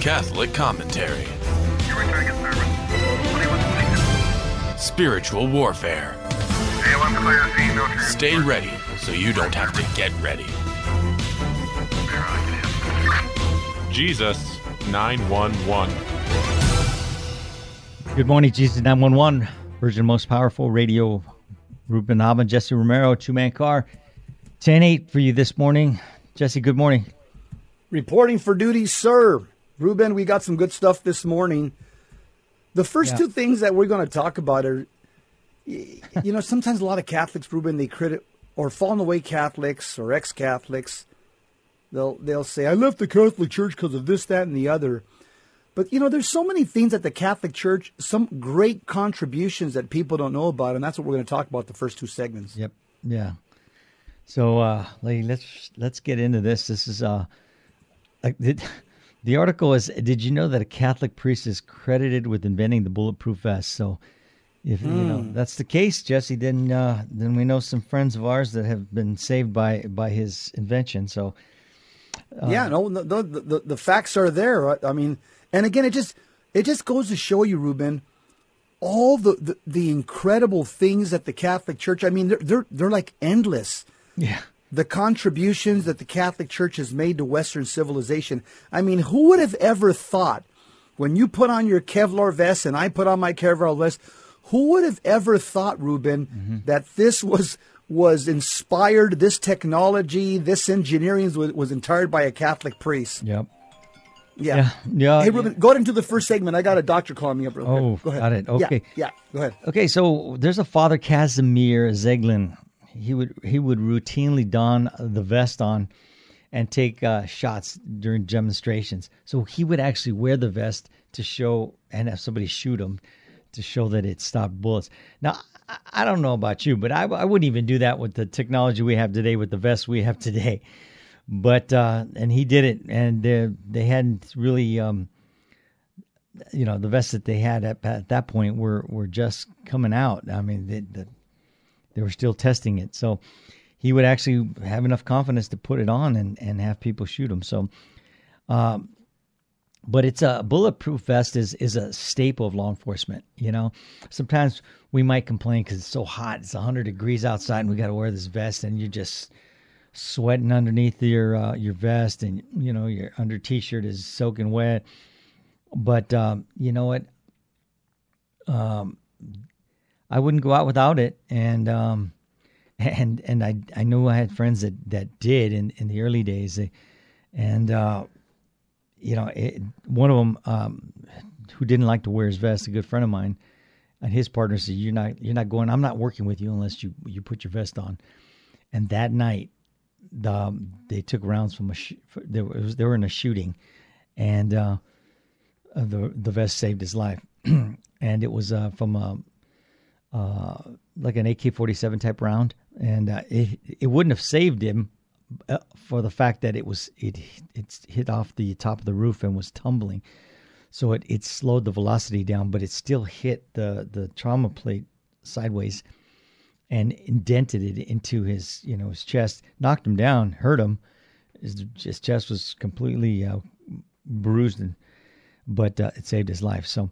Catholic commentary. Spiritual warfare. Stay ready so you don't have to get ready. Jesus 911. Good morning, Jesus 911, Virgin Most Powerful Radio. Ruben Alban, Jesse Romero, two man car. 10 8 for you this morning. Jesse, good morning. Reporting for duty, sir. Ruben, we got some good stuff this morning. The first Yeah. two things that we're going to talk about are, you know, sometimes a lot of Catholics, Ruben, they credit or fallen away Catholics or ex Catholics. They'll they'll say, "I left the Catholic Church because of this, that, and the other." But you know, there's so many things at the Catholic Church, some great contributions that people don't know about, and that's what we're going to talk about the first two segments. Yep. Yeah. So, uh, Lee, let's let's get into this. This is uh, like the, article is. Did you know that a Catholic priest is credited with inventing the bulletproof vest? So, if you know that's the case, Jesse, then uh, then we know some friends of ours that have been saved by by his invention. So, yeah, no, the, the, the the facts are there. I mean, and again, it just it just goes to show you, Ruben, all the, the, the incredible things that the Catholic Church. I mean, they're they're they're like endless. yeah, The contributions that the Catholic Church has made to Western civilization. I mean, who would have ever thought when you put on your Kevlar vest and I put on my Kevlar vest? Who would have ever thought, Ruben, mm-hmm. that this was was inspired? This technology, this engineering was, was inspired by a Catholic priest. yep. Yeah. Yeah, yeah, Hey, Ruben, go into the first segment. I got a doctor calling me up real quick. Oh, go ahead. got it. Yeah, Okay. Yeah, go ahead. Okay, so there's a Father Casimir Zeglen. He would he would routinely don the vest on and take uh, shots during demonstrations. So he would actually wear the vest to show and have somebody shoot him to show that it stopped bullets. Now I, don't know about you, but I, I wouldn't even do that with the technology we have today with the vest we have today. But uh, and he did it, and they they hadn't really. Um, you know the vests that they had at, at that point were were just coming out. I mean, they, the, they were still testing it. So he would actually have enough confidence to put it on and, and have people shoot him. So, um, but it's a bulletproof vest is is a staple of law enforcement. You know, sometimes we might complain because it's so hot. It's 100 degrees outside, and we got to wear this vest, and you're just sweating underneath your uh, your vest, and you know your under t-shirt is soaking wet but um, you know what? Um, I wouldn't go out without it, and um, and and I I know I had friends that that did in in the early days, and uh, you know it, one of them um, who didn't like to wear his vest, a good friend of mine, and his partner said, "You're not you're not going. I'm not working with you unless you you put your vest on." And that night, the they took rounds from a sh- they were they were in a shooting, and. Uh, the the vest saved his life, and it was uh, from a uh, like an AK forty seven type round, and uh, it it wouldn't have saved him uh, for the fact that it was it it hit off the top of the roof and was tumbling, so it it slowed the velocity down, but it still hit the the trauma plate sideways and indented it into his you know his chest, knocked him down, hurt him. His, his chest was completely uh, bruised and but uh, it saved his life. So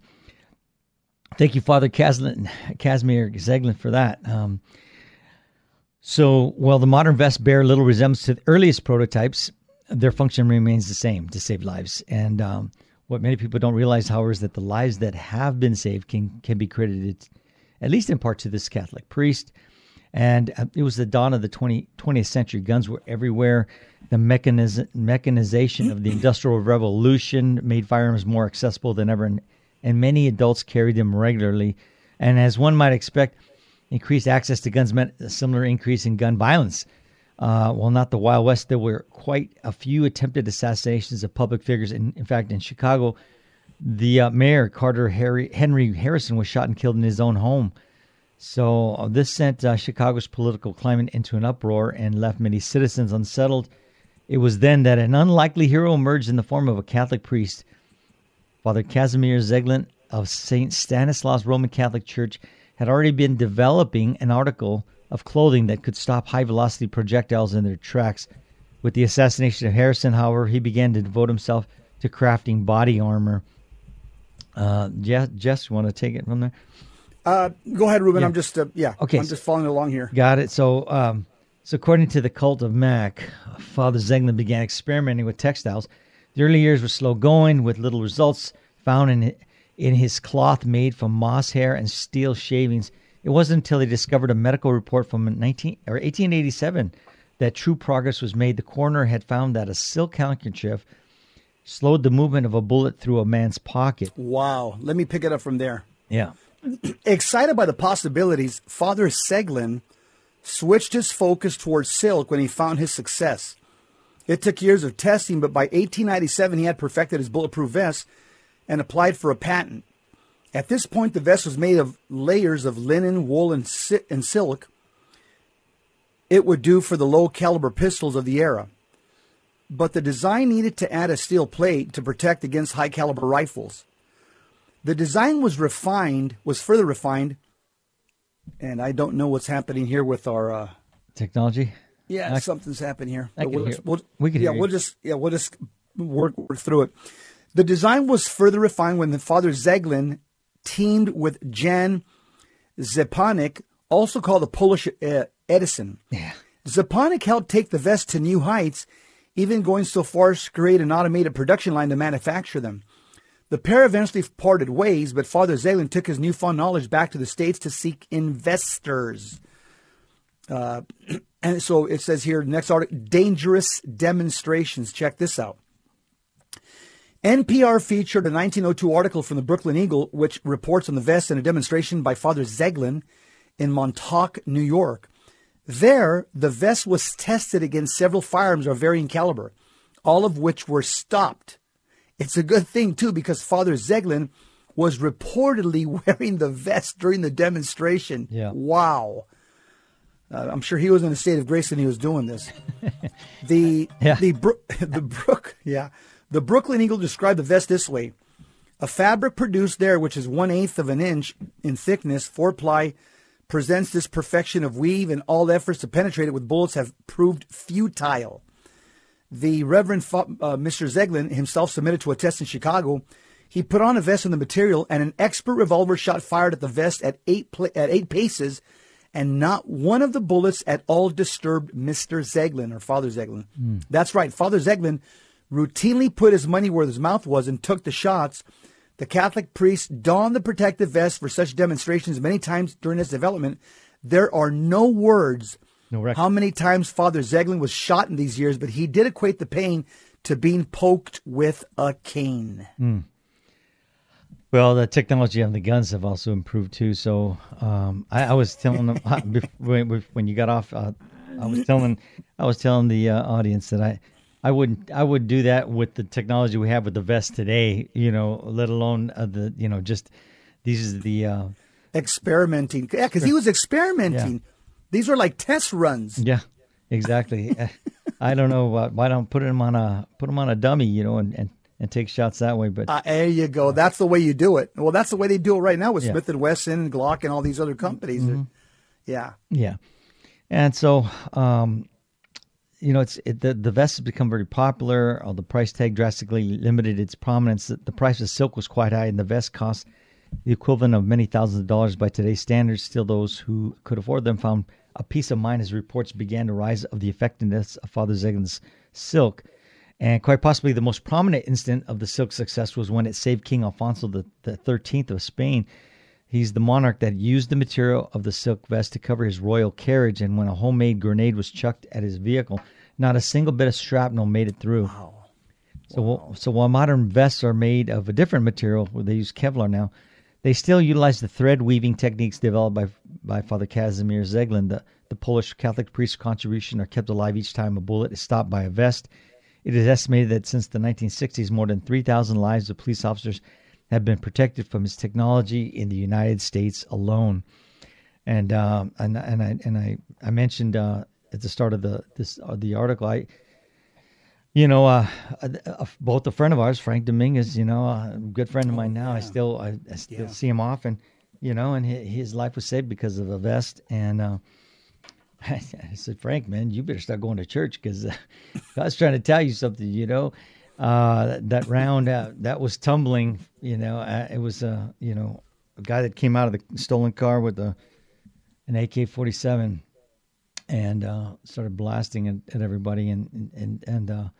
thank you, Father Casimir Zeglen, for that. Um, so while the modern vests bear little resemblance to the earliest prototypes, their function remains the same to save lives. And um, what many people don't realize, however, is that the lives that have been saved can can be credited, at least in part, to this Catholic priest. And uh, it was the dawn of the 20, 20th century. Guns were everywhere. The mechaniz- mechanization of the Industrial Revolution made firearms more accessible than ever, and, and many adults carried them regularly. And as one might expect, increased access to guns meant a similar increase in gun violence. Uh, while not the Wild West, there were quite a few attempted assassinations of public figures. In, in fact, in Chicago, the uh, mayor, Carter Harry, Henry Harrison, was shot and killed in his own home. So uh, this sent uh, Chicago's political climate into an uproar and left many citizens unsettled. It was then that an unlikely hero emerged in the form of a Catholic priest. Father Casimir Zeglen of St. Stanislaus Roman Catholic Church had already been developing an article of clothing that could stop high velocity projectiles in their tracks. With the assassination of Harrison, however, he began to devote himself to crafting body armor. Uh, Jess, Jess, you want to take it from there? Uh, go ahead, Ruben. Yeah. I'm just uh, yeah. Okay, I'm just following along here. Got it. So, um, so according to the cult of Mac, Father Zeglen began experimenting with textiles. The early years were slow going, with little results found in in his cloth made from moss hair and steel shavings. It wasn't until he discovered a medical report from 19 or 1887 that true progress was made. The coroner had found that a silk handkerchief slowed the movement of a bullet through a man's pocket. Wow. Let me pick it up from there. Yeah. Excited by the possibilities, Father Zeglen switched his focus towards silk when he found his success. It took years of testing, but by 1897 he had perfected his bulletproof vest and applied for a patent. At this point, the vest was made of layers of linen, wool, and, si- and silk. It would do for the low caliber pistols of the era. But the design needed to add a steel plate to protect against high caliber rifles. The design was refined, was further refined, and I don't know what's happening here with our. Uh, Technology. Yeah, I- something's happened here. I we'll, hear- we'll- we can yeah, we'll just yeah, we'll just work work through it. The design was further refined when the father Zeglen teamed with Jan Szczepanik, also called the Polish uh, Edison. Yeah. Szczepanik helped take the vest to new heights, even going so far as to create an automated production line to manufacture them. The pair eventually parted ways, but Father Zeglen took his newfound knowledge back to the States to seek investors. Uh, and so it says here, next article, dangerous demonstrations. Check this out. NPR featured a 1902 article from the Brooklyn Eagle, which reports on the vest in a demonstration by Father Zeglen in Montauk, New York. There, the vest was tested against several firearms of varying caliber, all of which were stopped. It's a good thing, too, because Father Zeglen was reportedly wearing the vest during the demonstration. Yeah. Wow. Uh, I'm sure he was in a state of grace when he was doing this. The Yeah. the Bro- the Brook yeah the Brooklyn Eagle described the vest this way: a fabric produced there, which is one eighth of an inch in thickness, four ply, presents this perfection of weave, and all efforts to penetrate it with bullets have proved futile. The Reverend uh, Mr. Zeglen himself submitted to a test in Chicago. He put on a vest in the material, and an expert revolver shot fired at the vest at eight pla- at eight paces, and not one of the bullets at all disturbed Mr. Zeglen or Father Zeglen. Hmm. That's right, Father Zeglen routinely put his money where his mouth was and took the shots. The Catholic priest donned the protective vest for such demonstrations many times during its development. There are no words No how many times Father Zeglen was shot in these years, but he did equate the pain to being poked with a cane. Hmm. Well, the technology on the guns have also improved too. So um, I, I was telling them uh, when, when you got off, uh, I was telling I was telling the uh, audience that I I wouldn't I would do that with the technology we have with the vest today. You know, let alone uh, the you know just these are the uh, Experimenting. Yeah, because he was experimenting. These were like test runs. yeah exactly. Uh, I don't know why, why don't put them on a put them on a dummy. You know, and, and, and take shots that way. But Uh, there you go. That's the way you do it. Well, that's the way they do it right now with Yeah. Smith and Wesson and Glock and all these other companies. Yeah. Yeah, and so um, you know, it's it, the the vest has become very popular. Uh, the price tag drastically limited its prominence. The, the price of silk was quite high, and the vest cost the equivalent of many thousands of dollars by today's standards. Still, those who could afford them found a peace of mind as reports began to rise of the effectiveness of Father Zeglen's silk. And quite possibly the most prominent instance of the silk success was when it saved King Alfonso the, the 13th of Spain. He's the monarch that used the material of the silk vest to cover his royal carriage, and when a homemade grenade was chucked at his vehicle, not a single bit of shrapnel made it through. So, so while modern vests are made of a different material, where they use Kevlar now, they still utilize the thread weaving techniques developed by by Father Casimir Zeglen. The, the Polish Catholic priest's contribution are kept alive each time a bullet is stopped by a vest. It is estimated that since the 1960s, more than 3,000 lives of police officers have been protected from his technology in the United States alone. And um, and and I and I I mentioned uh, at the start of the this uh, the article I you know, uh, both a friend of ours, Frank Dominguez, you know, a good friend of mine now. I still, I, I still Yeah. see him often, you know, and his, his life was saved because of a vest. And uh, I said, Frank, man, you better start going to church because uh, God's trying to tell you something, you know. uh, that, that round uh, that was tumbling. You know, uh, it was uh, you know a guy that came out of the stolen car with a an AK forty seven and uh, started blasting at, at everybody and and and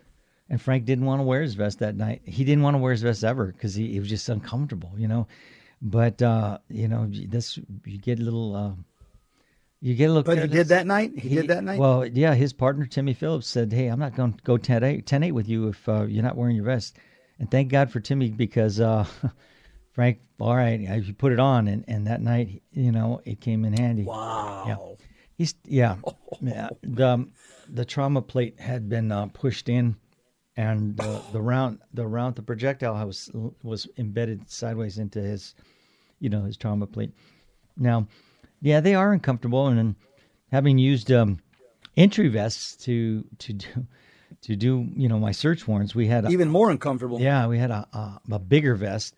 and Frank didn't want to wear his vest that night. He didn't want to wear his vest ever because he, he was just uncomfortable, you know. But you know, this you get a little. You get a little. But he did that night. He, did that night. Well, yeah, his partner Timmy Phillips said, "Hey, I'm not going to go 10-8, 10-8 with you if uh, you're not wearing your vest." And thank God for Timmy because uh, Frank, all right, you put it on, and, and that night, you know, it came in handy. wow. Yeah. He's yeah, yeah. The um, the trauma plate had been uh, pushed in, and the the round the round the projectile was was embedded sideways into his, you know, his trauma plate. Now, yeah, they are uncomfortable, and then having used um, entry vests to to do to do you know my search warrants, we had a, Even more uncomfortable. yeah, we had a, a a bigger vest,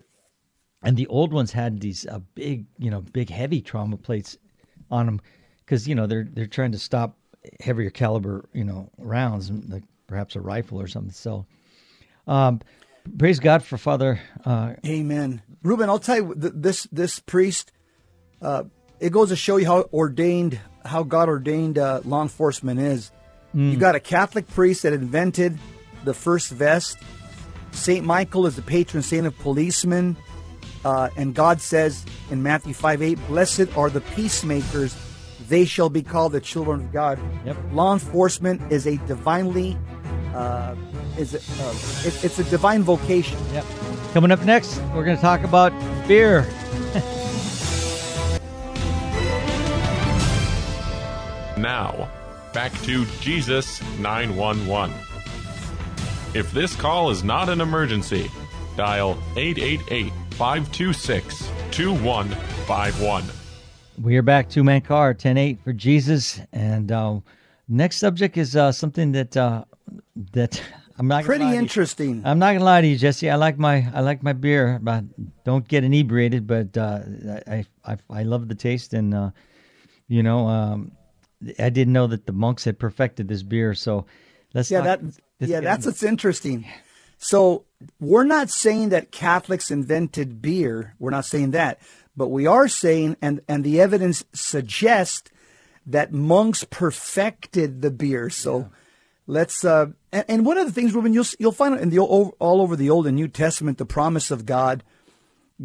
and the old ones had these uh, big, you know, big heavy trauma plates on them, because you know they're they're trying to stop heavier caliber, you know, rounds, like perhaps a rifle or something. So, um, praise God for Father. Uh, Amen. Ruben, I'll tell you th- this this priest. Uh, it goes to show you how ordained, how God ordained uh, law enforcement is. You got a Catholic priest that invented the first vest. Saint Michael is the patron saint of policemen, uh, and God says in Matthew five eight, "Blessed are the peacemakers; they shall be called the children of God." Yep. Law enforcement is a divinely, uh, is a, uh, it, it's a divine vocation. yep. Coming up next, we're going to talk about beer. Now, back to Jesus 911. If this call is not an emergency, dial 888 526 2151. We are back to man car ten eight for Jesus, and uh, next subject is uh, something that uh, that I'm not gonna Pretty lie to you. interesting. I'm not gonna lie to you, Jesse. I like my I like my beer, but don't get inebriated. But uh, I, I I love the taste, and uh, you know, um, I didn't know that the monks had perfected this beer. So let's Yeah, that yeah, that's what's interesting. So we're not saying that Catholics invented beer. We're not saying that, but we are saying, and and the evidence suggests that monks perfected the beer. So let's. Uh, and, and one of the things, Ruben, you'll you'll find in the all all over the Old and New Testament the promise of God.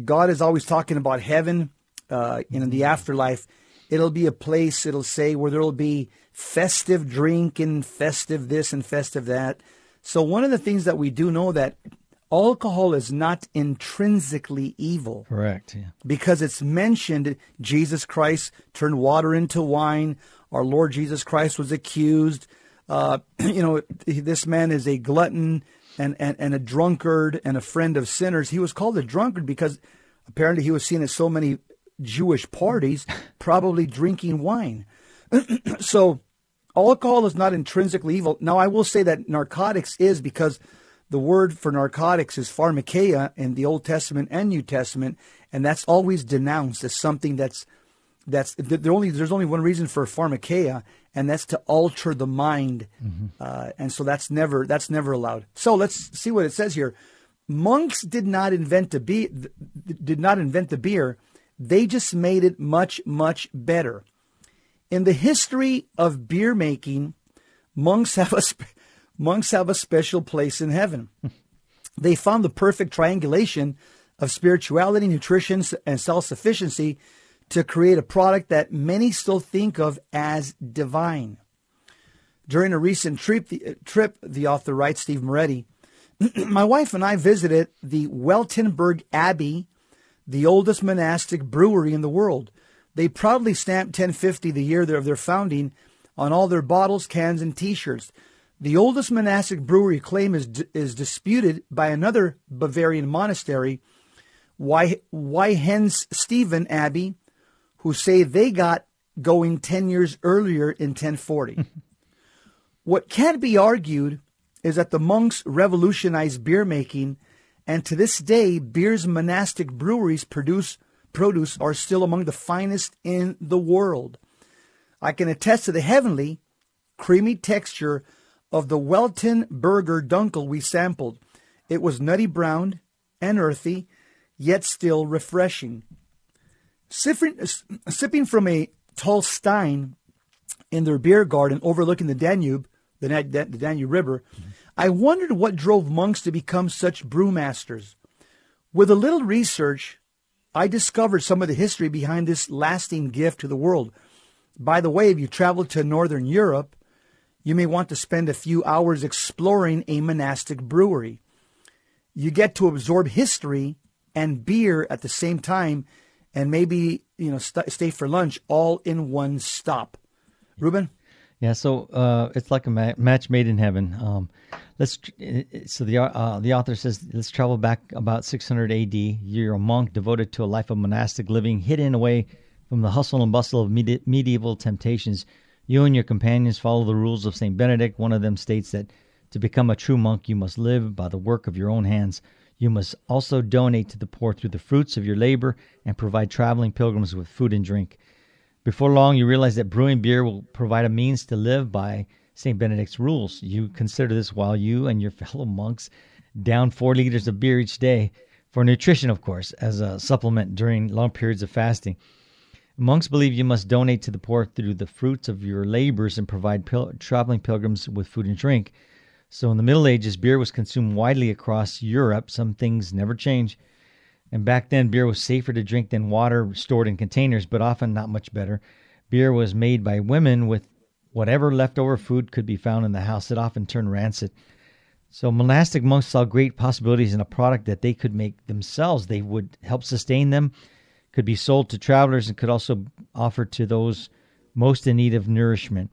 God is always talking about heaven uh, and in the afterlife. It'll be a place, it'll say, where there'll be festive drink and festive this and festive that. So, one of the things that we do know that alcohol is not intrinsically evil correct. Yeah. because it's mentioned Jesus Christ turned water into wine. Our Lord Jesus Christ was accused. Uh, you know, this man is a glutton and, and, and a drunkard and a friend of sinners. He was called a drunkard because apparently he was seen at so many Jewish parties, probably drinking wine. so, alcohol is not intrinsically evil. Now, I will say that narcotics is because the word for narcotics is pharmakeia in the Old Testament and New Testament, and that's always denounced as something that's that's there only there's only one reason for pharmakeia, and that's to alter the mind, uh, and so that's never that's never allowed. So let's see what it says here. Monks did not invent the be- did not invent the beer; they just made it much much better. In the history of beer making, monks have a sp- monks have a special place in heaven. they found the perfect triangulation of spirituality, nutrition, and self sufficiency to create a product that many still think of as divine. During a recent trip, the, uh, trip, the author writes, Steve Moretti, my wife and I visited the Weltenburg Abbey, the oldest monastic brewery in the world. They proudly stamped 1050, the year of their founding, on all their bottles, cans, and T-shirts. The oldest monastic brewery claim is is disputed by another Bavarian monastery, Weihenstephan Abbey, who say they got going 10 years earlier in 1040. what can't be argued is that the monks revolutionized beer making, and to this day, beer's monastic breweries produce produce are still among the finest in the world. I can attest to the heavenly, creamy texture of the Weltenburger Dunkel we sampled. It was nutty brown and earthy, yet still refreshing. Sipping, uh, sipping from a tall stein in their beer garden overlooking the Danube, the, the Danube River, I wondered what drove monks to become such brewmasters. With a little research, I discovered some of the history behind this lasting gift to the world. By the way, if you travel to Northern Europe, you may want to spend a few hours exploring a monastic brewery. You get to absorb history and beer at the same time and maybe, you know, st- stay for lunch all in one stop. Ruben? Yeah, so uh, it's like a ma- match made in heaven. Um, let's. So the uh, the author says, let's travel back about 600 A.D. You're a monk devoted to a life of monastic living, hidden away from the hustle and bustle of medi- medieval temptations. You and your companions follow the rules of Saint Benedict. One of them states that to become a true monk, you must live by the work of your own hands. You must also donate to the poor through the fruits of your labor and provide traveling pilgrims with food and drink. Before long, you realize that brewing beer will provide a means to live by St. Benedict's rules. You consider this while you and your fellow monks down four liters of beer each day for nutrition, of course, as a supplement during long periods of fasting. Monks believe you must donate to the poor through the fruits of your labors and provide pil- traveling pilgrims with food and drink. So, in the Middle Ages, beer was consumed widely across Europe. Some things never change. And back then, beer was safer to drink than water stored in containers, but often not much better. Beer was made by women with whatever leftover food could be found in the house. It often turned rancid. So monastic monks saw great possibilities in a product that they could make themselves. They would help sustain them, could be sold to travelers, and could also offer to those most in need of nourishment.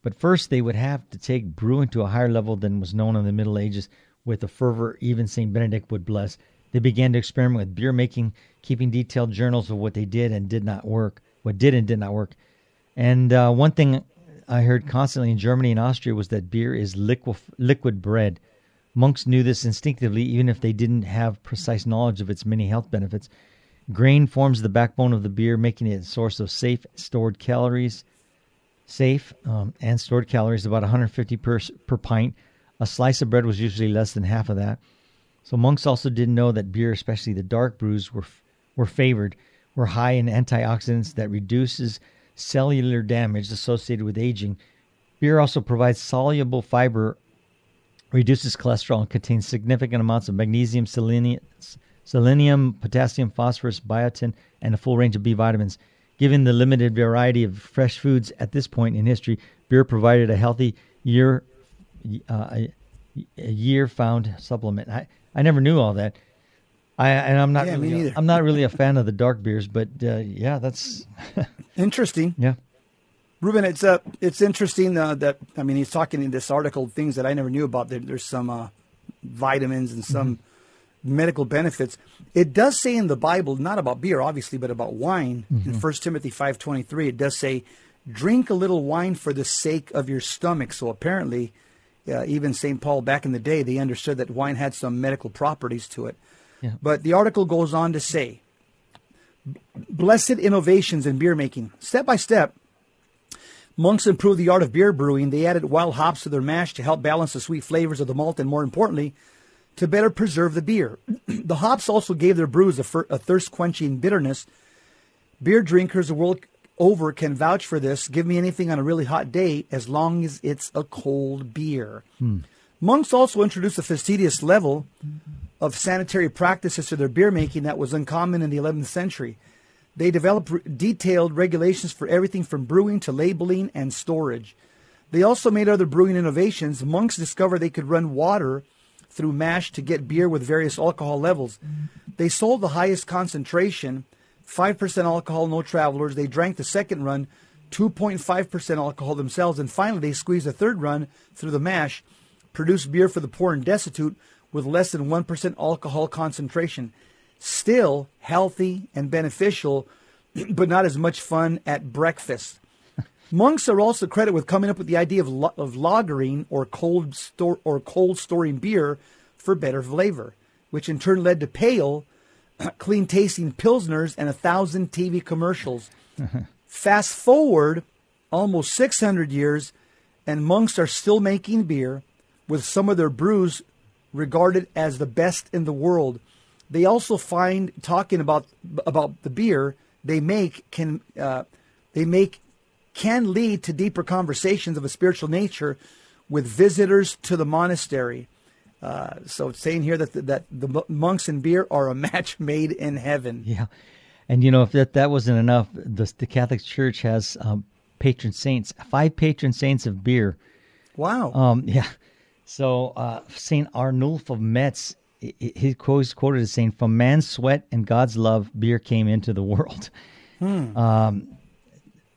But first, they would have to take brewing to a higher level than was known in the Middle Ages with a fervor even St. Benedict would bless. They began to experiment with beer making, keeping detailed journals of what they did and did not work, what did and did not work. And uh, one thing I heard constantly in Germany and Austria was that beer is liquid, liquid bread. Monks knew this instinctively, even if they didn't have precise knowledge of its many health benefits. Grain forms the backbone of the beer, making it a source of safe stored calories. Safe um, and stored calories, about 150 per, per pint. A slice of bread was usually less than half of that. So monks also didn't know that beer, especially the dark brews, were were favored, were high in antioxidants that reduces cellular damage associated with aging. Beer also provides soluble fiber, reduces cholesterol, and contains significant amounts of magnesium, selenium, selenium, potassium, phosphorus, biotin, and a full range of B vitamins. Given the limited variety of fresh foods at this point in history, beer provided a healthy year uh, a, year found supplement. I, I never knew all that. I and I'm not Yeah, me really, neither. I'm not really a fan of the dark beers, but uh, yeah, that's Interesting. yeah. Ruben, it's uh, it's interesting uh, that I mean he's talking in this article things that I never knew about. There, there's some uh, vitamins and some medical benefits. It does say in the Bible, not about beer, obviously, but about wine. In 1 Timothy five twenty three, it does say, "Drink a little wine for the sake of your stomach." So apparently, uh, even Saint Paul back in the day, they understood that wine had some medical properties to it. Yeah. But the article goes on to say, "Blessed innovations in beer making, step by step." Monks improved the art of beer brewing. They added wild hops to their mash to help balance the sweet flavors of the malt and, more importantly, to better preserve the beer. the hops also gave their brews a, fir- a thirst quenching bitterness. Beer drinkers the world over can vouch for this. Give me anything on a really hot day as long as it's a cold beer. Hmm. Monks also introduced a fastidious level of sanitary practices to their beer making that was uncommon in the 11th century. They developed detailed regulations for everything from brewing to labeling and storage. They also made other brewing innovations. Monks discovered they could run water through mash to get beer with various alcohol levels. They sold the highest concentration, 5% alcohol, no travelers. They drank the second run, 2.5% alcohol themselves. And finally, they squeezed the third run through the mash, produced beer for the poor and destitute with less than 1% alcohol concentration. Still healthy and beneficial, but not as much fun at breakfast. Monks are also credited with coming up with the idea of, lo- of lagering or cold store or cold storing beer for better flavor, which in turn led to pale, clean tasting pilsners and a thousand TV commercials. Fast forward almost 600 years, and monks are still making beer, with some of their brews regarded as the best in the world. They also find talking about about the beer they make can uh, they make can lead to deeper conversations of a spiritual nature with visitors to the monastery. Uh, so it's saying here that the, that the monks and beer are a match made in heaven. Yeah, and you know if that that wasn't enough, the, the Catholic Church has um, patron saints, five patron saints of beer. Wow. Um, yeah. So uh, Saint Arnulf of Metz, he quotes quoted as saying, "From man's sweat and God's love, beer came into the world." Hmm. Um,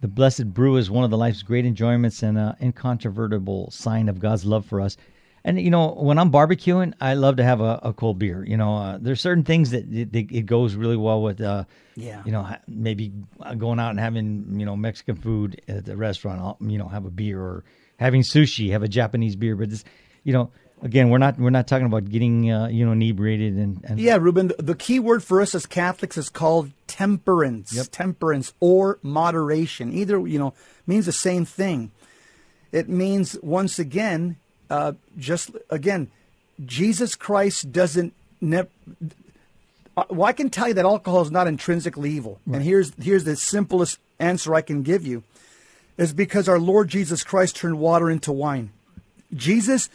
the blessed brew is one of the life's great enjoyments and an incontrovertible sign of God's love for us. And you know, when I'm barbecuing, I love to have a, a cold beer. You know, uh, there's certain things that it, it, goes really well with. Uh, yeah. You know, maybe going out and having you know Mexican food at the restaurant. I'll, you know, have a beer or having sushi, have a Japanese beer. But this, you know, again, we're not we're not talking about getting uh, you know inebriated and, and yeah, Ruben. The, the, key word for us as Catholics is called temperance, yep. temperance or moderation. Either you know means the same thing. It means once again, uh, just again, Jesus Christ doesn't. Ne- well, I can tell you that alcohol is not intrinsically evil, right. and here's here's the simplest answer I can give you, is because our Lord Jesus Christ turned water into wine. Jesus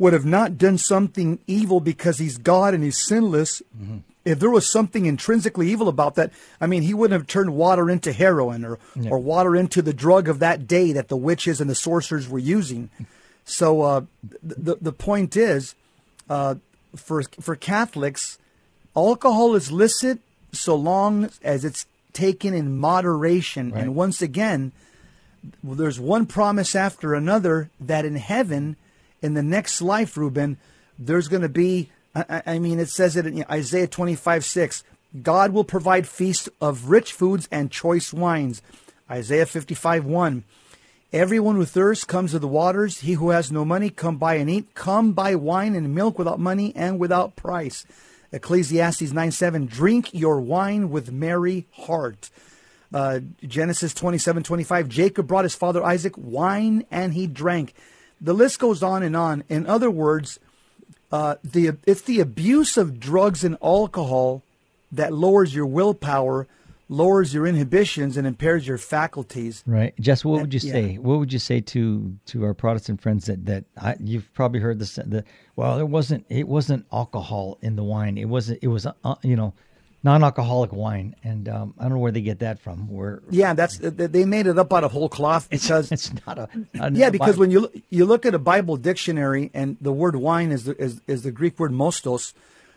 would have not done something evil because he's God and he's sinless. Mm-hmm. If there was something intrinsically evil about that, I mean, he wouldn't have turned water into heroin or, yeah. or water into the drug of that day that the witches and the sorcerers were using. So uh, the the point is, uh, for for Catholics, alcohol is licit so long as it's taken in moderation. Right. And once again, there's one promise after another that in heaven in the next life, Ruben, there's going to be, I, I, mean, it says it in Isaiah 25 6. God will provide feasts of rich foods and choice wines. Isaiah 55 1. Everyone who thirsts comes to the waters. He who has no money, come buy and eat. Come buy wine and milk without money and without price. Ecclesiastes 9 7. Drink your wine with merry heart. Uh, Genesis 27 25. Jacob brought his father Isaac wine and he drank the list goes on and on. In other words, uh, the it's the abuse of drugs and alcohol that lowers your willpower, lowers your inhibitions, and impairs your faculties. Right, Jess. What would you say? Yeah. What would you say to to our Protestant friends that that I, you've probably heard this? The well, it wasn't it wasn't alcohol in the wine. It wasn't. It was uh, you know non-alcoholic wine, and um, I don't know where they get that from. Where yeah, that's they made it up out of whole cloth because it's, it's not a, a yeah because Bible. when you you look at a Bible dictionary and the word wine is the, is, is the Greek word mostos,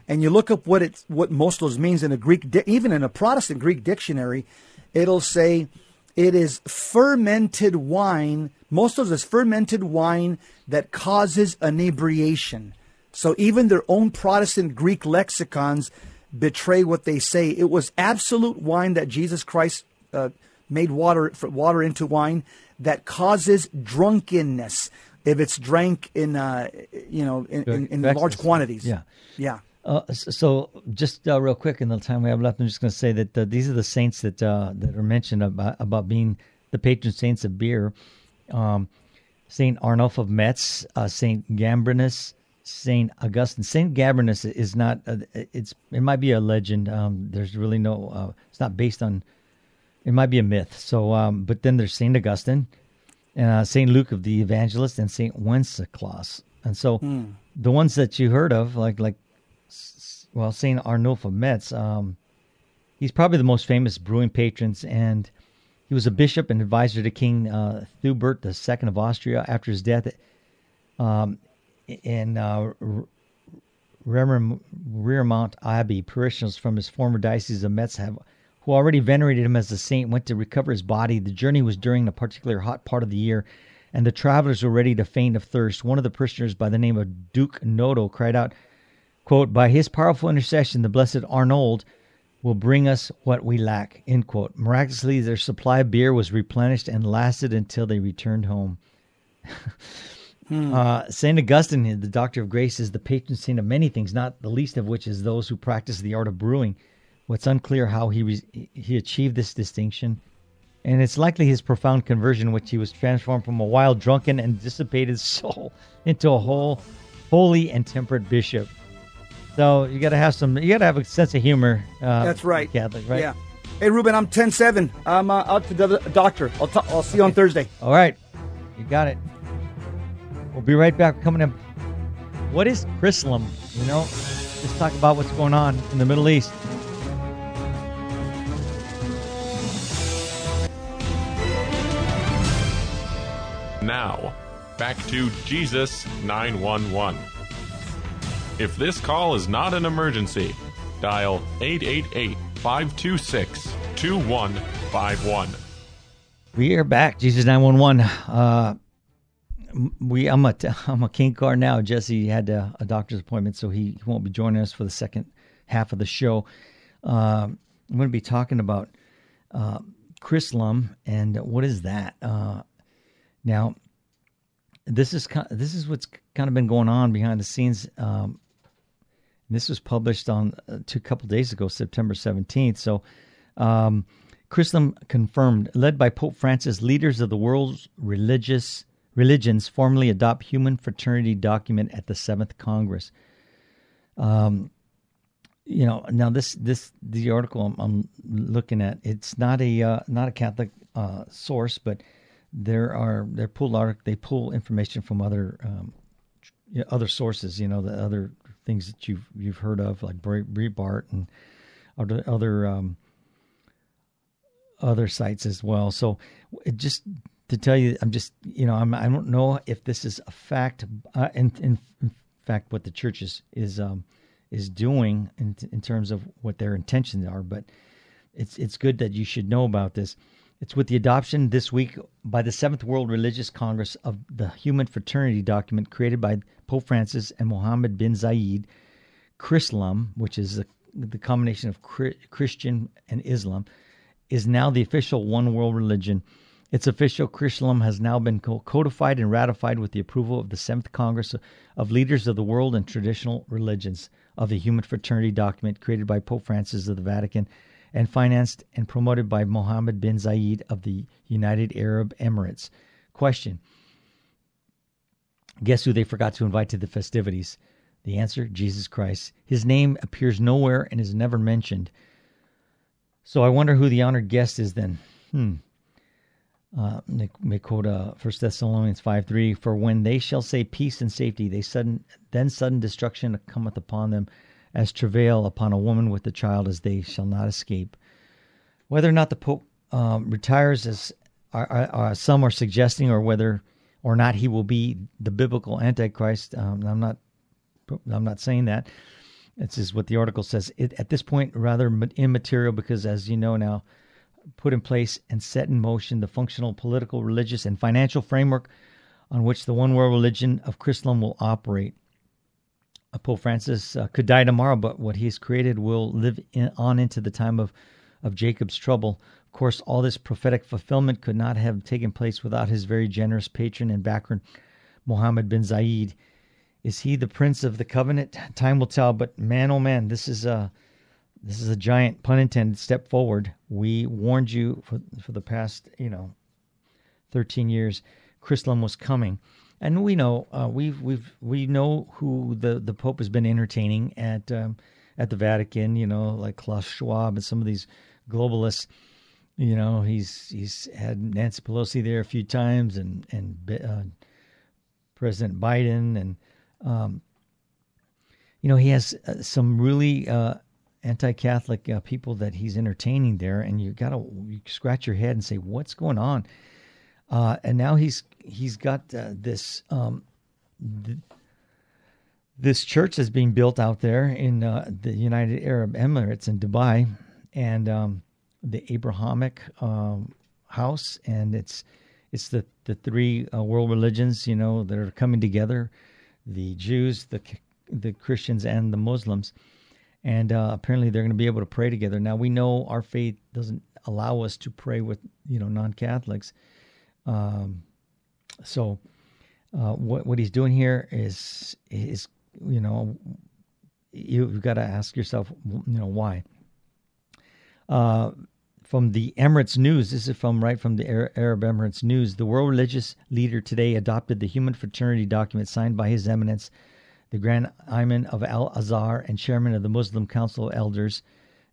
and you look up what it what mostos means in a Greek even in a Protestant Greek dictionary, it'll say it is fermented wine. Mostos is fermented wine that causes inebriation. So even their own Protestant Greek lexicons betray what they say. It was absolute wine that Jesus Christ uh, made water water into wine that causes drunkenness if it's drank in uh, you know in, in, in large quantities. Yeah, yeah. Uh, so just uh, real quick in the time we have left, I'm just going to say that uh, these are the saints that uh, that are mentioned about about being the patron saints of beer. Um, Saint Arnulf of Metz, Saint Gambrinus, Saint Augustine. Saint Gambrinus is not. Uh, it's it might be a legend. Um, there's really no. Uh, it's not based on. It might be a myth. So, um, but then there's Saint Augustine, and uh, Saint Luke of the Evangelist, and Saint Wenceslas. And so, hmm. the ones that you heard of, like like, well, Saint Arnulf of Metz. Um, he's probably the most famous brewing patrons, and he was a bishop and advisor to King uh, Theobald II of Austria after his death. Um, in uh, Remiremont Abbey, parishioners from his former diocese of Metz have, who already venerated him as a saint, went to recover his body. The journey was during a particular hot part of the year, and the travelers were ready to faint of thirst. One of the parishioners, by the name of Duke Nodo, cried out, quote, By his powerful intercession, the blessed Arnold will bring us what we lack, end quote. Miraculously, their supply of beer was replenished and lasted until they returned home. Hmm. Uh, Saint Augustine, the Doctor of Grace, is the patron saint of many things, not the least of which is those who practice the art of brewing. What's unclear how he re- he achieved this distinction, and it's likely his profound conversion, which he was transformed from a wild, drunken, and dissipated soul into a whole, holy and temperate bishop. So you got to have some. You got to have a sense of humor. Uh, That's right. Catholic, right? Yeah. Hey, Ruben, I'm 10-7. I'm uh, out to the doctor. I'll, t- I'll see you on Thursday. All right, you got it. We'll be right back. Coming up. What is Chrislam? You know, let's talk about what's going on in the Middle East. Now, back to Jesus 911. If this call is not an emergency, dial 888 526 2151. We are back. Jesus nine one one. Uh, we I'm a I'm a king car now. Jesse had a, a, doctor's appointment, so he won't be joining us for the second half of the show. Uh, I'm going to be talking about uh, Chrislam and what is that? Uh, now, this is this is what's kind of been going on behind the scenes. Um, this was published on uh, two couple days ago, September 17th. So. Um, Chrislam confirmed, led by Pope Francis, leaders of the world's religious religions formally adopt human fraternity document at the Seventh Congress. Um, you know, now this this the article I'm, I'm looking at, it's not a uh, not a Catholic uh, source, but there are they pull art they pull information from other um, other sources. You know, the other things that you've you've heard of, like Breitbart and other other um, other sites as well. So it just to tell you, I'm just you know I'm I don't know if this is a fact. Uh, in, in, in fact, what the church is is um, is doing in, in terms of what their intentions are, but it's it's good that you should know about this. It's with the adoption this week by the Seventh World Religious Congress of the Human Fraternity document created by Pope Francis and Mohammed bin Zayed, Chrislam, which is the, the combination of Christian and Islam, is now the official one world religion. Its official curriculum has now been codified and ratified with the approval of the Seventh Congress of Leaders of the World and Traditional Religions of the Human Fraternity document created by Pope Francis of the Vatican and financed and promoted by Mohammed bin Zayed of the United Arab Emirates. Question Guess who they forgot to invite to the festivities? The answer Jesus Christ. His name appears nowhere and is never mentioned. So I wonder who the honored guest is then. Hmm. Uh, quote uh, 1 Thessalonians 5 3 For when they shall say peace and safety, they sudden then sudden destruction cometh upon them as travail upon a woman with a child, as they shall not escape. Whether or not the Pope um, retires, as are, are, are, some are suggesting, or whether or not he will be the biblical Antichrist, um, I'm not. I'm not saying that. This is what the article says. It, at this point, rather immaterial because, as you know now, put in place and set in motion the functional political, religious, and financial framework on which the one world religion of Chrislam will operate. Uh, Pope Francis uh, could die tomorrow, but what he has created will live in, on into the time of, of Jacob's trouble. Of course, all this prophetic fulfillment could not have taken place without his very generous patron and backer, Mohammed bin Zayed. Is he the prince of the covenant? Time will tell. But man, oh man, this is a this is a giant pun intended step forward. We warned you for for the past you know thirteen years. Chrislam was coming, and we know uh, we've we've we know who the the Pope has been entertaining at um, at the Vatican. You know, like Klaus Schwab and some of these globalists. You know, he's he's had Nancy Pelosi there a few times, and and uh, President Biden and um, you know, he has uh, some really uh, anti-Catholic uh, people that he's entertaining there, and you got to scratch your head and say, "What's going on?" Uh, and now he's he's got uh, this um, th- this church that's being built out there in uh, the United Arab Emirates in Dubai, and um, the Abrahamic um, house, and it's it's the the three world religions, you know, that are coming together the Jews, the the Christians, and the Muslims, and uh, apparently they're going to be able to pray together. Now we know our faith doesn't allow us to pray with you know non Catholics, um, so uh, what what he's doing here is is you know you've got to ask yourself you know why. Uh, from the Emirates News. This is from right from the Arab Emirates News. The world religious leader today adopted the human fraternity document signed by His Eminence, the Grand Imam of Al Azhar and Chairman of the Muslim Council of Elders,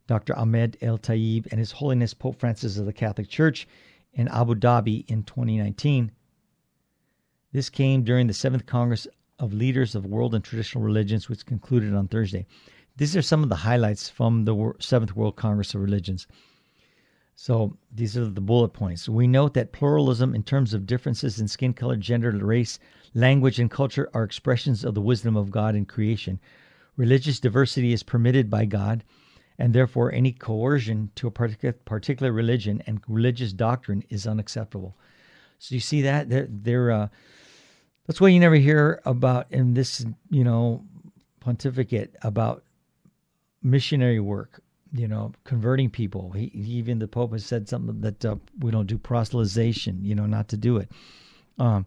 Dr. Ahmed El Tayeb, and His Holiness Pope Francis of the Catholic Church in Abu Dhabi in 2019. This came during the seventh Congress of Leaders of World and Traditional Religions, which concluded on Thursday. These are some of the highlights from the Seventh World Congress of Religions. So these are the bullet points. We note that pluralism in terms of differences in skin color, gender, race, language, and culture are expressions of the wisdom of God in creation. Religious diversity is permitted by God, and therefore any coercion to a particular religion and religious doctrine is unacceptable. So you see that they're, they're uh, that's why you never hear about in this you know pontificate about missionary work you know, converting people. He, even the Pope has said something that uh, we don't do proselytization, you know, not to do it. Um,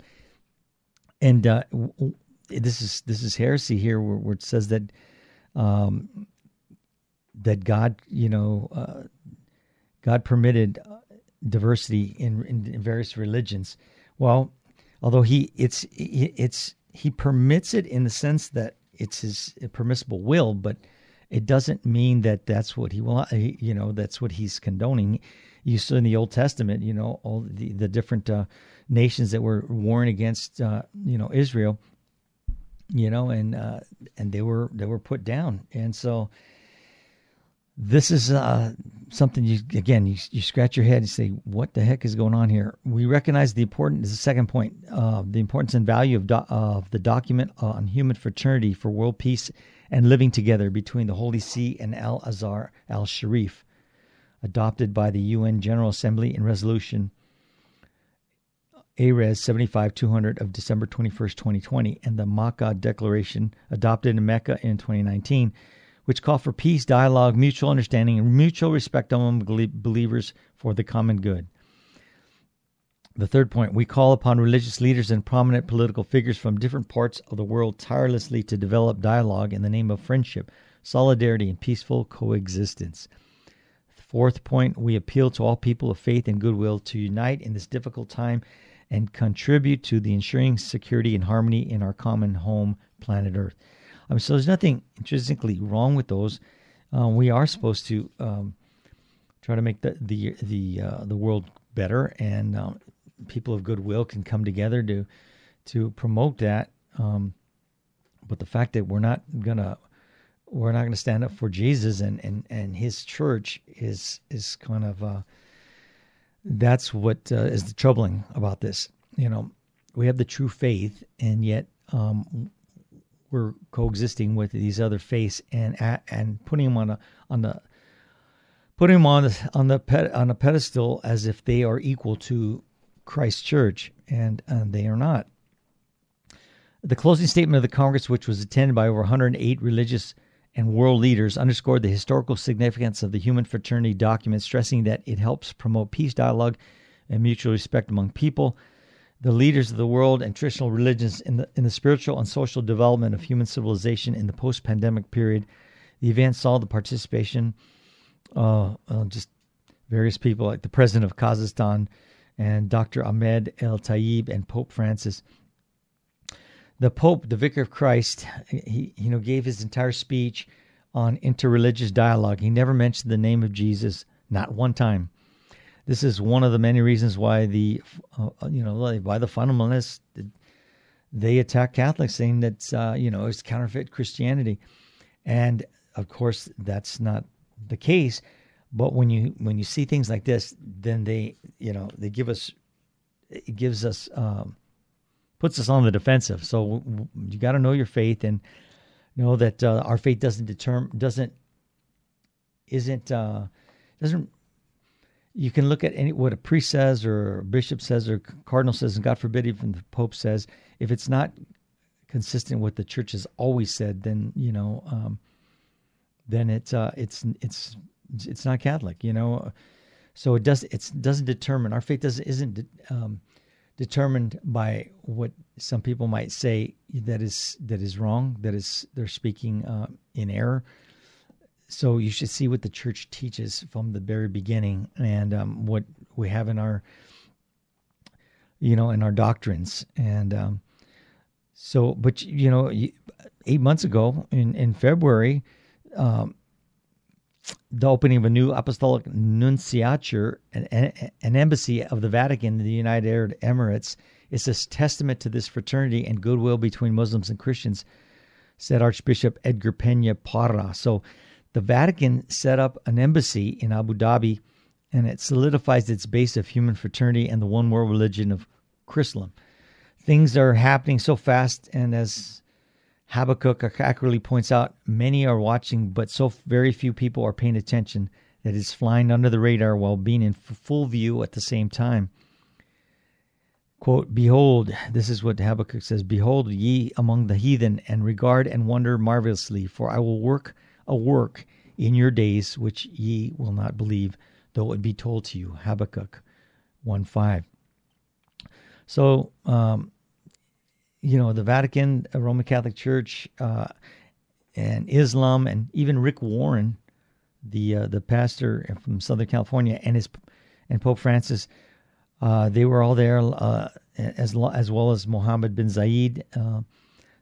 and uh, this is this is heresy here, where, where it says that um, that God, you know, uh, God permitted diversity in, in, in various religions. Well, although he it's it's he permits it in the sense that it's his permissible will, but it doesn't mean that that's what he will, you know, that's what he's condoning. You saw in the Old Testament, you know, all the, the different uh, nations that were warring against, uh, you know, Israel, you know, and uh, and they were they were put down, and so this is uh, something you again you, you scratch your head and say what the heck is going on here we recognize the importance the second point uh, the importance and value of, do, of the document on human fraternity for world peace and living together between the Holy See and Al Azhar al Sharif, adopted by the UN General Assembly in Resolution ARES 75 200 of December 21, 2020, and the Makkah Declaration adopted in Mecca in 2019, which call for peace, dialogue, mutual understanding, and mutual respect among believers for the common good. The third point, we call upon religious leaders and prominent political figures from different parts of the world tirelessly to develop dialogue in the name of friendship, solidarity, and peaceful coexistence. Fourth point, we appeal to all people of faith and goodwill to unite in this difficult time and contribute to the ensuring security and harmony in our common home, planet Earth. Um, so there's nothing intrinsically wrong with those. Uh, we are supposed to um, try to make the the the uh, the world better and um, people of goodwill can come together to to promote that. Um, but the fact that we're not gonna we're not gonna stand up for Jesus and and and His church is is kind of uh, that's what uh, is the troubling about this. You know, we have the true faith, and yet um, we're coexisting with these other faiths and and putting them on a on the putting them on the on the on a pedestal as if they are equal to Christ Church, and, and they are not. The closing statement of the Congress, which was attended by over 108 religious and world leaders, underscored the historical significance of the Human Fraternity document, stressing that it helps promote peace, dialogue, and mutual respect among people. The leaders of the world and traditional religions in the, in the spiritual and social development of human civilization in the post pandemic period. The event saw the participation uh, uh, just various people like the president of Kazakhstan, and Dr. Ahmed El Tayeb and Pope Francis. The Pope, the Vicar of Christ, he you know gave his entire speech on interreligious dialogue. He never mentioned the name of Jesus, not one time. This is one of the many reasons why the uh, you know why the fundamentalists they attack Catholics, saying that uh, you know it's counterfeit Christianity, and of course that's not the case but when you when you see things like this, then they you know they give us it gives us um, puts us on the defensive. So you got to know your faith and know that uh, our faith doesn't determine doesn't isn't uh, doesn't you can look at any what a priest says or a bishop says or cardinal says and god forbid even the pope says if it's not consistent with what the church has always said then you know um, then it's uh, it's it's it's not Catholic, you know. So it does it doesn't determine our faith doesn't isn't um, determined by what some people might say that is that is wrong that is they're speaking uh, in error. So you should see what the church teaches from the very beginning and um, what we have in our you know in our doctrines and um, so but you know eight months ago in in February, um, the opening of a new apostolic nunciature, an, an embassy of the Vatican in the United Arab Emirates, is a testament to this fraternity and goodwill between Muslims and Christians, said Archbishop Edgar Pena Parra. So the Vatican set up an embassy in Abu Dhabi, and it solidifies its base of human fraternity and the one world religion of Christendom. Things are happening so fast, and as Habakkuk accurately points out, many are watching, but so very few people are paying attention that it's flying under the radar while being in full view at the same time. Quote, Behold, this is what Habakkuk says Behold ye among the heathen, and regard and wonder marvelously, for I will work a work in your days which ye will not believe, though it be told to you. Habakkuk 1 5. So, um, you know, the Vatican, Roman Catholic Church, uh, and Islam, and even Rick Warren, the uh, the pastor from Southern California, and his and Pope Francis, uh, they were all there, uh, as as well as Mohammed bin Zayed. Uh,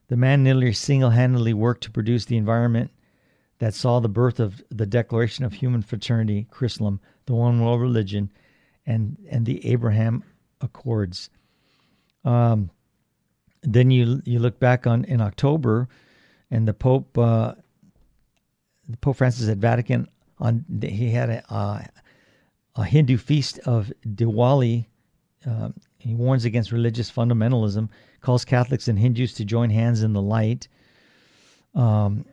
the man nearly single-handedly worked to produce the environment that saw the birth of the Declaration of Human Fraternity, Chrislam, the One World Religion, and and the Abraham Accords. Um, then you you look back on in October, and the Pope, uh, Pope Francis at Vatican, on he had a uh, a Hindu feast of Diwali. Uh, he warns against religious fundamentalism, calls Catholics and Hindus to join hands in the light. Um,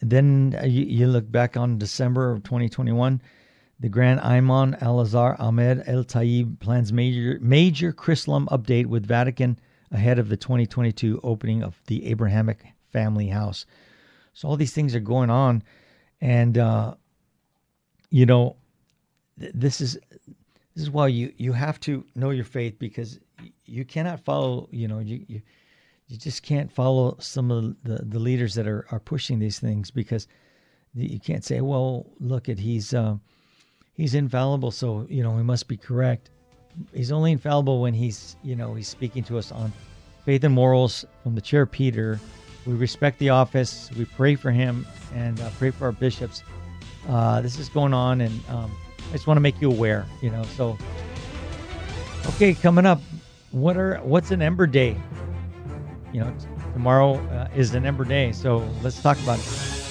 then uh, you, you, look back on December of 2021, the Grand Imam Al Azhar Ahmed El Tayeb plans major major Chrislam update with Vatican ahead of the 2022 opening of the Abrahamic Family House. So all these things are going on, and uh, you know, th- this is this is why you you have to know your faith because you cannot follow. You know, you you you just can't follow some of the, the leaders that are, are pushing these things because you can't say, well, look at he's uh, he's infallible, so you know he must be correct. He's only infallible when he's you know he's speaking to us on faith and morals from the chair Peter. We respect the office. We pray for him and uh, pray for our bishops. Uh, this is going on, and um, I just want to make you aware. You know, so okay, coming up, what are what's an Ember Day? you know, tomorrow uh, is an Ember Day, so let's talk about it.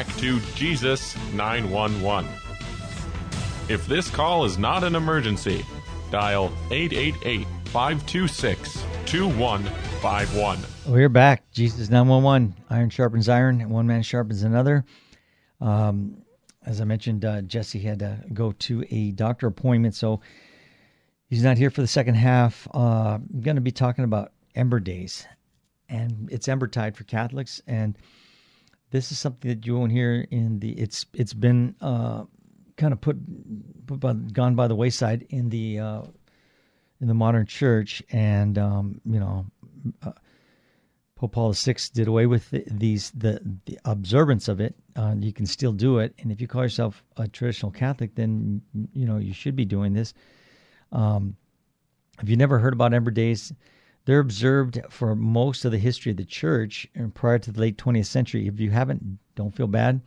Back to Jesus 911. If this call is not an emergency, dial 888 526 2151. We're back. Jesus 911. Iron sharpens iron, and one man sharpens another. Um, as I mentioned, uh, Jesse had to go to a doctor appointment, so he's not here for the second half. Uh, I'm going to be talking about Ember Days, and it's Ember Tide for Catholics, and this is something that you won't hear in the. It's it's been uh, kind of put, put by, gone by the wayside in the uh, in the modern church, and um, you know uh, Pope Paul VI did away with the, these the, the observance of it. Uh, you can still do it, and if you call yourself a traditional Catholic, then you know you should be doing this. Um, have you never heard about Ember Days? They're observed for most of the history of the church and prior to the late 20th century. If you haven't, don't feel bad.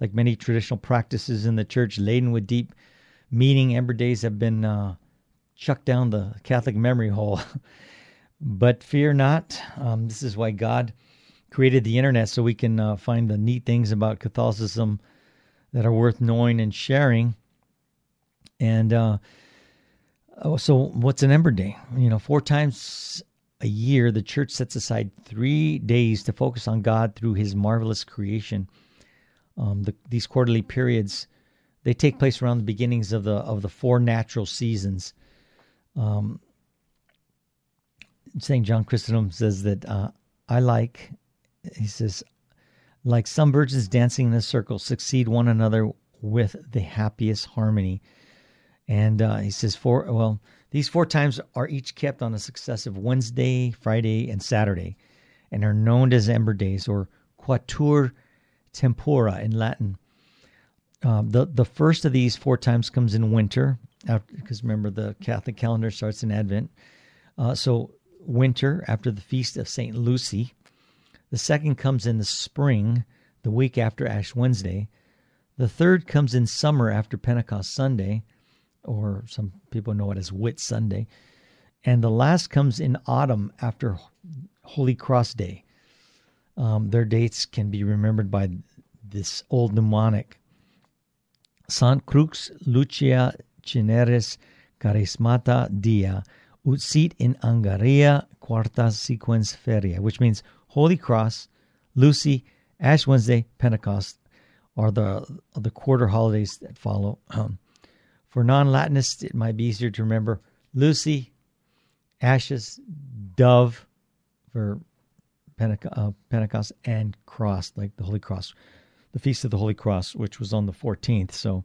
Like many traditional practices in the church, laden with deep meaning, Ember Days have been uh, chucked down the Catholic memory hole. But fear not. Um, this is why God created the internet so we can uh, find the neat things about Catholicism that are worth knowing and sharing. And uh, oh, so, what's an Ember Day? You know, four times a year, the church sets aside three days to focus on God through His marvelous creation. Um, the, these quarterly periods they take place around the beginnings of the of the four natural seasons. Um, St. John Chrysostom says that uh, I like, he says, like some virgins dancing in a circle, succeed one another with the happiest harmony. And uh, he says, four, well, these four times are each kept on a successive Wednesday, Friday, and Saturday, and are known as Ember Days or Quatuor Tempora in Latin. Um, the the first of these four times comes in winter, because remember the Catholic calendar starts in Advent. Uh, so winter after the feast of Saint Lucy. The second comes in the spring, the week after Ash Wednesday. The third comes in summer after Pentecost Sunday, or some people know it as Whit Sunday. And the last comes in autumn after Holy Cross Day. Um, their dates can be remembered by this old mnemonic Sant Crux Lucia Cineres Charismata Dia ut sit in Angaria Quarta sequens feria, which means Holy Cross, Lucy, Ash Wednesday, Pentecost are the are the quarter holidays that follow. Um, for non-Latinists, it might be easier to remember Lucy, Ashes, Dove for Pentecost, uh, Pentecost, and Cross, like the Holy Cross, the Feast of the Holy Cross, which was on the 14th. So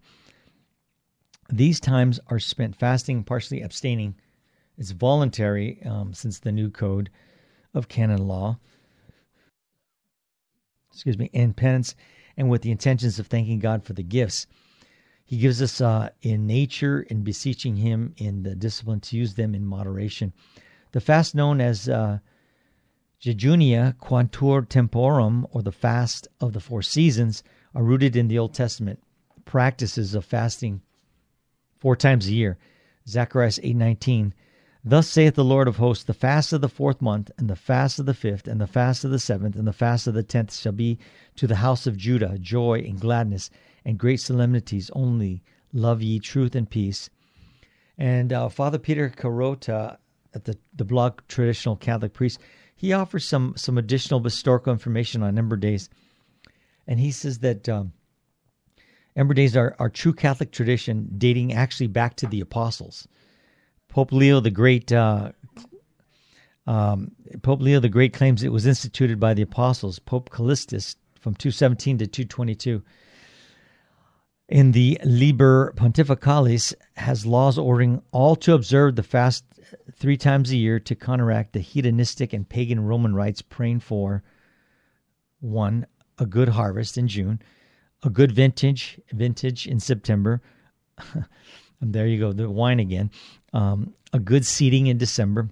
these times are spent fasting, partially abstaining. It's voluntary um, since the new code of canon law. Excuse me, in penance and with the intentions of thanking God for the gifts. He gives us uh, in nature and beseeching Him in the discipline to use them in moderation. The fast known as uh, Jejunia Quatuor Temporum, or the fast of the four seasons, are rooted in the Old Testament practices of fasting four times a year. Zacharias 8:19 Thus saith the Lord of hosts, the fast of the fourth month, and the fast of the fifth, and the fast of the seventh, and the fast of the tenth shall be to the house of Judah joy and gladness and great solemnities only. Love ye truth and peace. And uh, Father Peter Carota at the, the blog Traditional Catholic Priest, he offers some, some additional historical information on Ember Days. And he says that um, Ember Days are, are true Catholic tradition dating actually back to the apostles. Pope Leo the Great. Uh, um, Pope Leo the Great claims it was instituted by the apostles. Pope Callistus from 217 to 222 in the Liber Pontificalis has laws ordering all to observe the fast three times a year to counteract the hedonistic and pagan Roman rites, praying for one a good harvest in June, a good vintage vintage in September. there you go, the wine again um, a good seeding in December.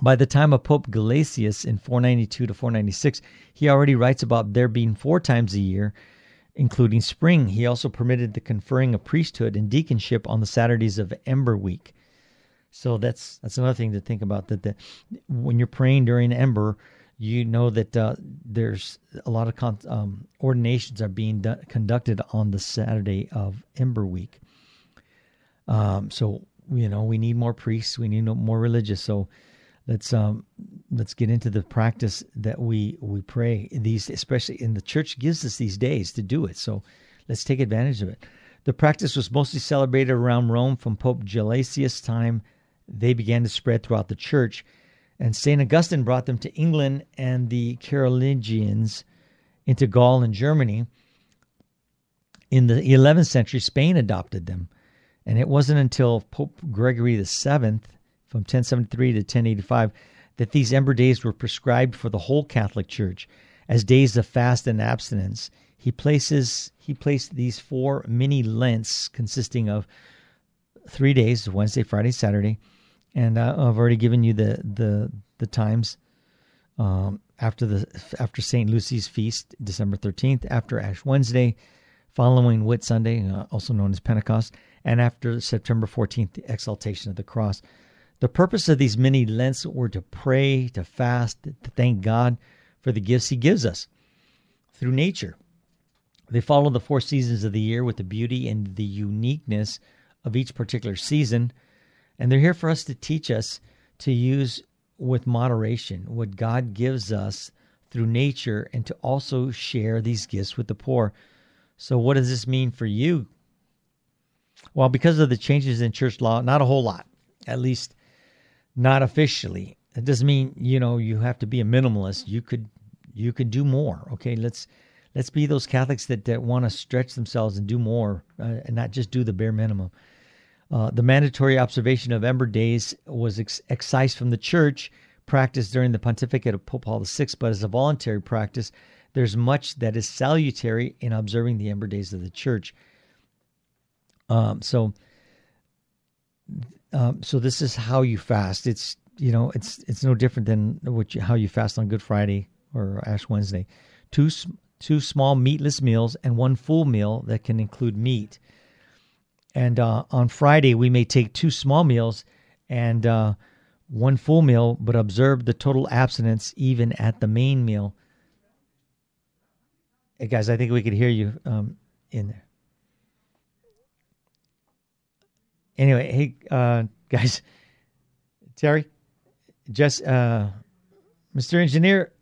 By the time of Pope Gelasius in 492 to 496, he already writes about there being four times a year, including spring. He also permitted the conferring of priesthood and deaconship on the Saturdays of Ember Week. So that's that's another thing to think about. That the, when you're praying during Ember, you know that uh, there's a lot of con- um, ordinations are being done, conducted on the Saturday of Ember Week. Um, so you know we need more priests we need more religious so let's um let's get into the practice that we we pray. These especially in the church gives us these days to do it. So let's take advantage of it. The practice was mostly celebrated around rome from pope gelasius time. They began to spread throughout the church. And st augustine brought them to england and the carolingians into gaul and germany. In the 11th century spain adopted them. And it wasn't until Pope Gregory VII, from 1073 to 1085, that these Ember Days were prescribed for the whole Catholic Church as days of fast and abstinence. He places he placed these four mini Lents consisting of three days: Wednesday, Friday, Saturday, and uh, I've already given you the the the times. Um, after the after Saint Lucy's feast, December thirteenth, after Ash Wednesday, following Whit Sunday, uh, also known as Pentecost, and after September 14th, the exaltation of the cross. The purpose of these many Lents were to pray, to fast, to thank God for the gifts He gives us through nature. They follow the four seasons of the year with the beauty and the uniqueness of each particular season, and they're here for us to teach us to use with moderation what God gives us through nature and to also share these gifts with the poor. So, what does this mean for you, well, because of the changes in church law, not a whole lot, at least not officially. It doesn't mean you know you have to be a minimalist. You could you could do more. Okay, let's let's be those Catholics that, that want to stretch themselves and do more, uh, and not just do the bare minimum. Uh, the mandatory observation of Ember Days was ex- excised from the church, practiced during the pontificate of Pope Paul VI, but as a voluntary practice, there's much that is salutary in observing the Ember Days of the church. Um, so, um, so this is how you fast. It's you know it's it's no different than what you, how you fast on Good Friday or Ash Wednesday. Two two small meatless meals and one full meal that can include meat. And uh, on Friday we may take two small meals and uh, one full meal, but observe the total abstinence even at the main meal. Hey guys, I think we could hear you um, in there. Anyway, hey uh, guys, Terry, just uh, Mr. Engineer,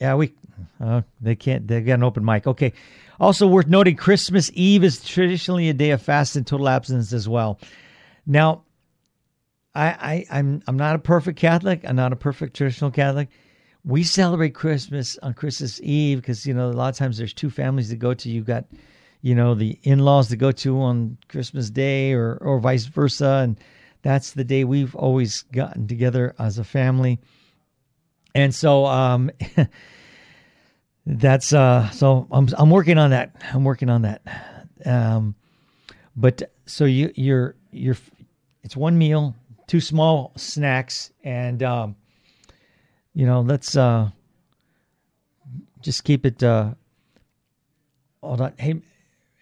yeah, we uh, they can't. They got an open mic. Okay. Also worth noting, Christmas Eve is traditionally a day of fast and total abstinence as well. Now, I, I I'm I'm not a perfect Catholic. I'm not a perfect traditional Catholic. We celebrate Christmas on Christmas Eve because you know a lot of times there's two families to go to. You've got you know the in-laws to go to on Christmas Day or or vice versa, and that's the day we've always gotten together as a family. And so um, that's uh, so I'm I'm working on that. I'm working on that. Um, but so you you're you're it's one meal two small snacks, and um, you know, let's uh, just keep it. Uh, hold on, hey,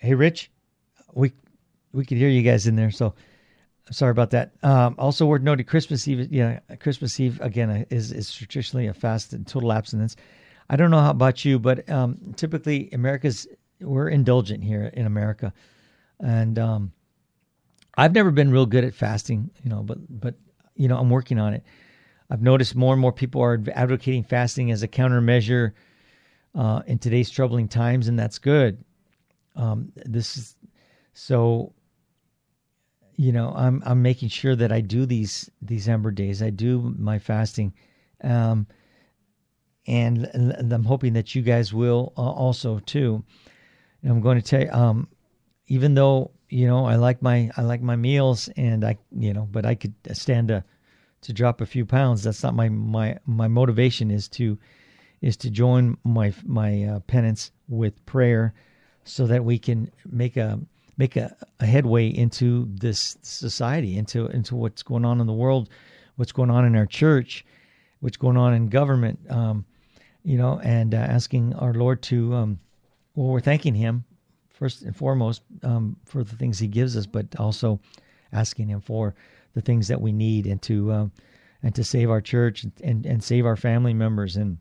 hey, Rich, we we could hear you guys in there, so I'm sorry about that. Um, also, worth noting, Christmas Eve, yeah, Christmas Eve again uh, is is traditionally a fast and total abstinence. I don't know how about you, but um, typically America's we're indulgent here in America, and um, I've never been real good at fasting, you know, but but you know, I'm working on it. I've noticed more and more people are advocating fasting as a countermeasure uh, in today's troubling times, and that's good. Um, this is so. You know, I'm I'm making sure that I do these these Ember days. I do my fasting, um, and, and I'm hoping that you guys will uh, also too. And I'm going to tell you, um, even though you know, I like my I like my meals, and I you know, but I could stand to to drop a few pounds. That's not my my my motivation is to is to join my my uh, penance with prayer, so that we can make a make a, a headway into this society, into into what's going on in the world, what's going on in our church, what's going on in government. Um, you know, and uh, asking our Lord to, um, well, we're thanking Him first and foremost um, for the things He gives us, but also asking Him for the things that we need and to uh, and to save our church and and save our family members. And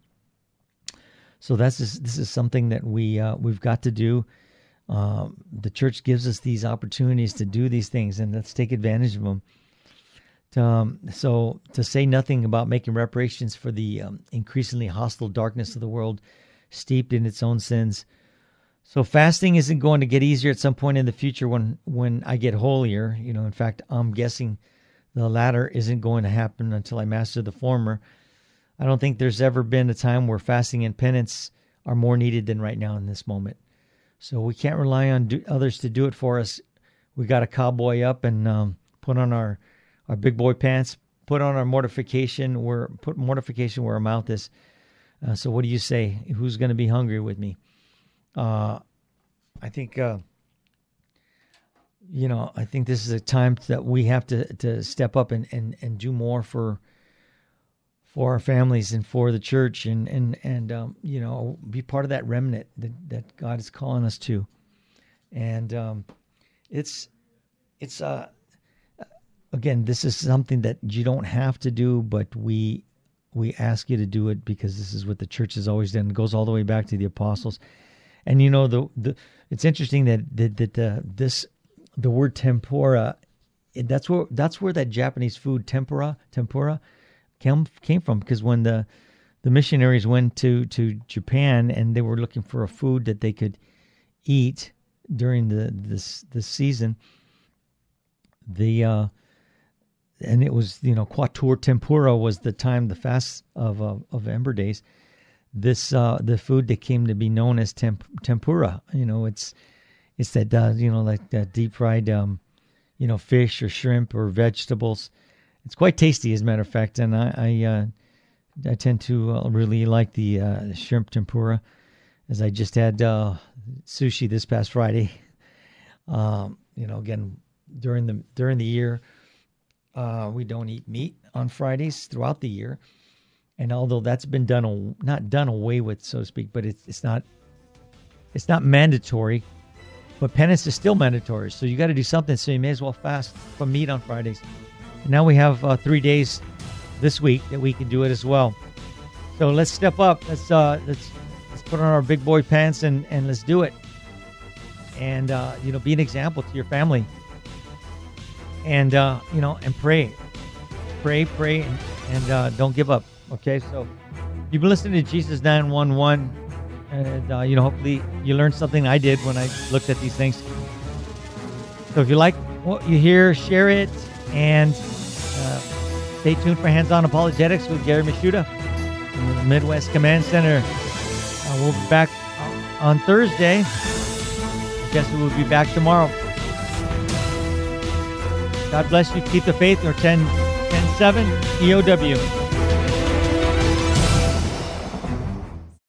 so that's just, this is something that we uh, we've got to do. Um, the church gives us these opportunities to do these things, and let's take advantage of them. Um, so to say nothing about making reparations for the um, increasingly hostile darkness of the world, steeped in its own sins, so fasting isn't going to get easier at some point in the future when when I get holier. You know, in fact, I'm guessing the latter isn't going to happen until I master the former. I don't think there's ever been a time where fasting and penance are more needed than right now in this moment. So we can't rely on do, others to do it for us. We got to cowboy up and um, put on our our big boy pants, put on our mortification where put mortification where our mouth is. Uh, so what do you say? Who's going to be hungry with me? Uh, I think, uh, you know, I think this is a time that we have to, to step up and, and, and do more for for our families and for the church and and and um, you know be part of that remnant that, that God is calling us to, and um, it's it's uh again this is something that you don't have to do, but we we ask you to do it because this is what the church has always done. It goes all the way back to the apostles. And you know the the it's interesting that that, that uh, this the word tempura that's where that's where that Japanese food tempura tempura came came from because when the the missionaries went to to Japan and they were looking for a food that they could eat during the this this season the uh and it was you know quatuor tempura was the time the fast of of, of ember days this uh, the food that came to be known as temp- tempura. You know, it's it's that uh, you know like that deep fried um, you know fish or shrimp or vegetables. It's quite tasty, as a matter of fact, and I I, uh, I tend to uh, really like the uh, shrimp tempura, as I just had uh, sushi this past Friday. Um, you know, again during the during the year, uh, we don't eat meat on Fridays throughout the year, and although that's been done not done away with, so to speak, but it's it's not it's not mandatory. But penance is still mandatory, so you got to do something. So you may as well fast from meat on Fridays. And now we have uh, three days this week that we can do it as well. So let's step up. Let's uh, let's let's put on our big boy pants and and let's do it. And uh, you know, be an example to your family. And uh, you know, and pray, pray, pray, and, and uh, don't give up. Okay, so you've been listening to Jesus nine one one, and uh, you know, hopefully you learned something. I did when I looked at these things. So if you like what you hear, share it, and uh, stay tuned for Hands On Apologetics with Gary Michuta from the Midwest Command Center. Uh, we'll be back on Thursday. I guess we will be back tomorrow. God bless you. Keep the faith or 10, 10 7 EOW.